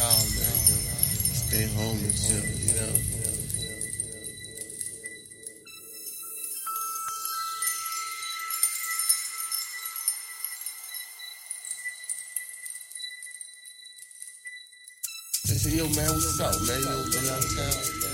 Man, stay home and you know? They say, yo, man, what's up, man? You don't been out town?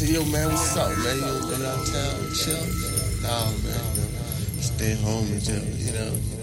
Say, yo, man, what's up, man? You don't go downtown chill? Nah, man. Stay home and chill, you know?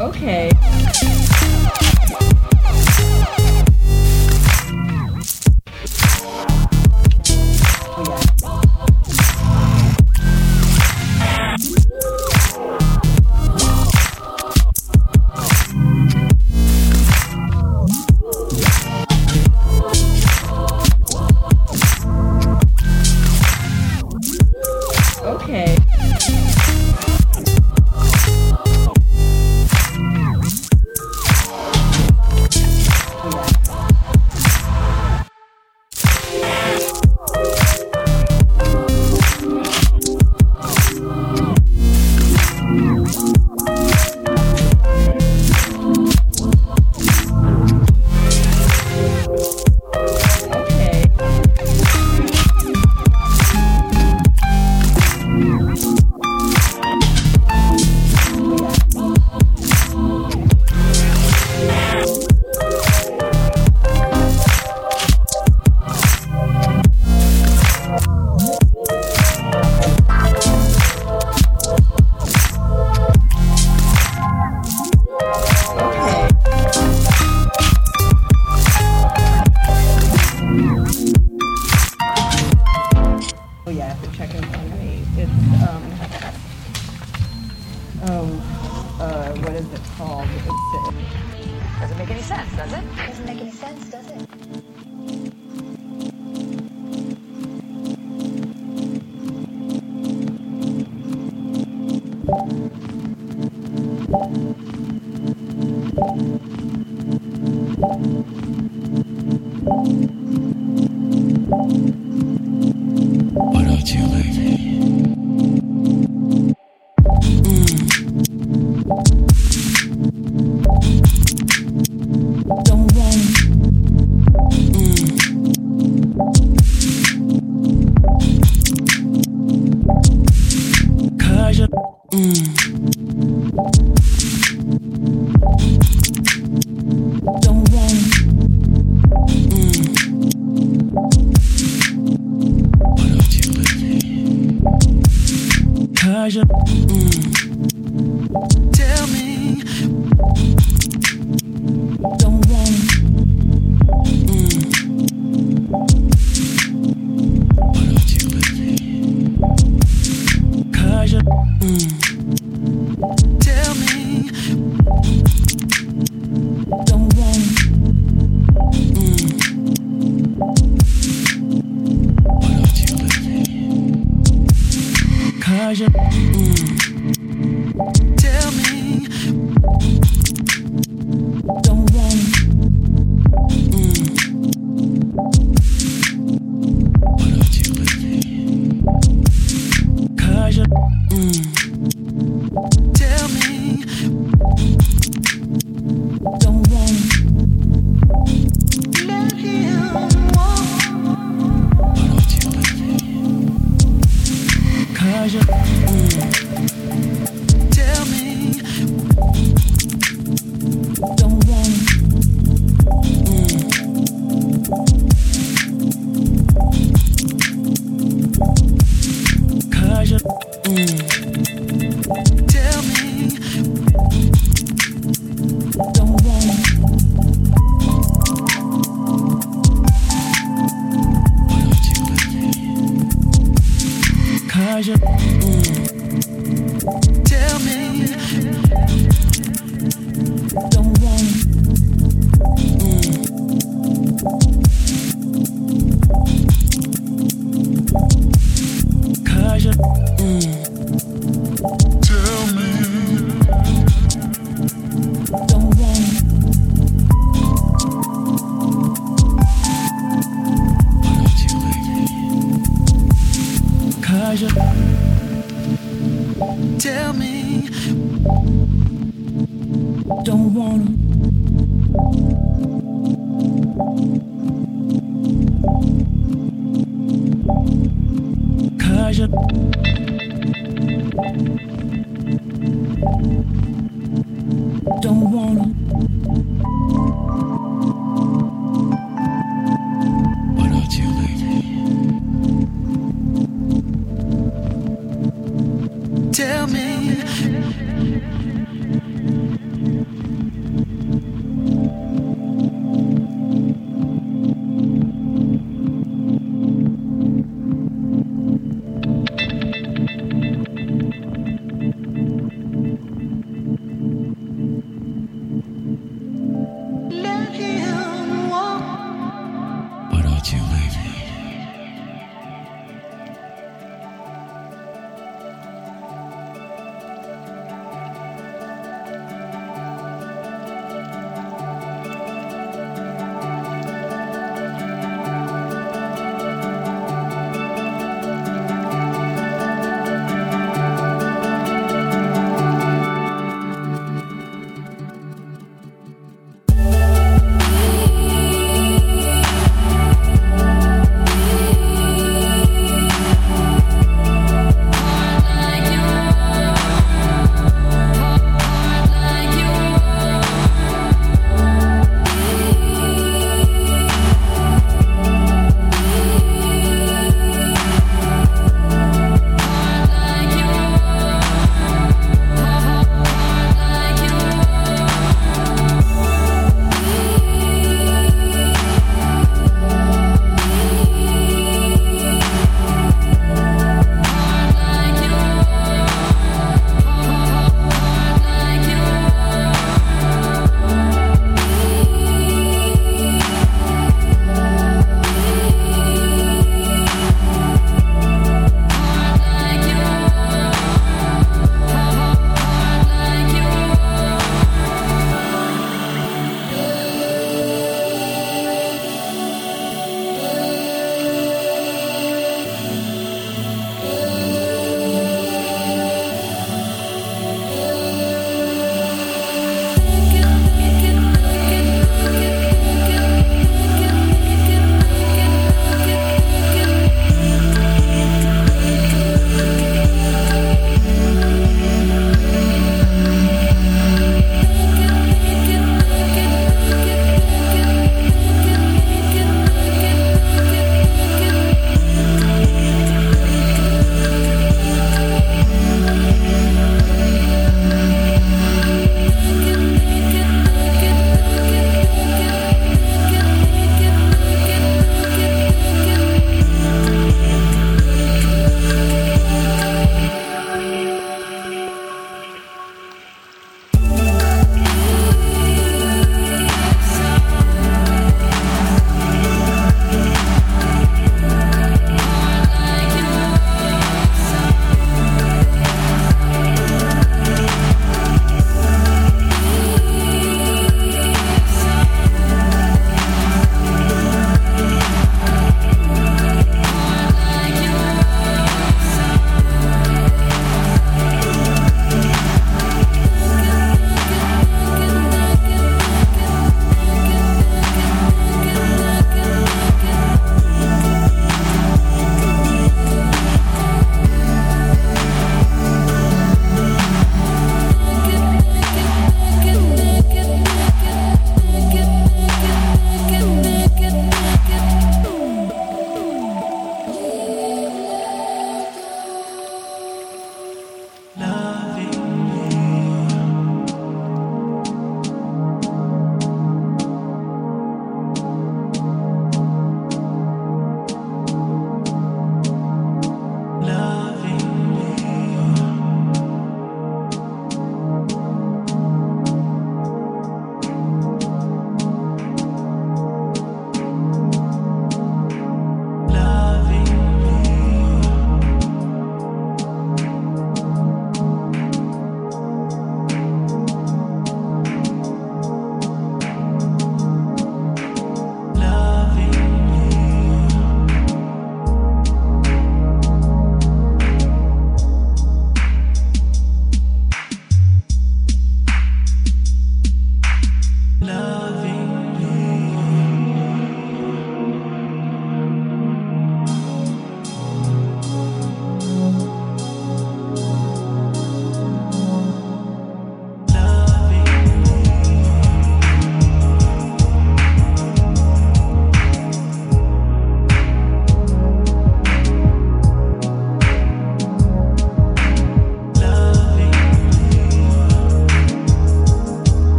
Okay. What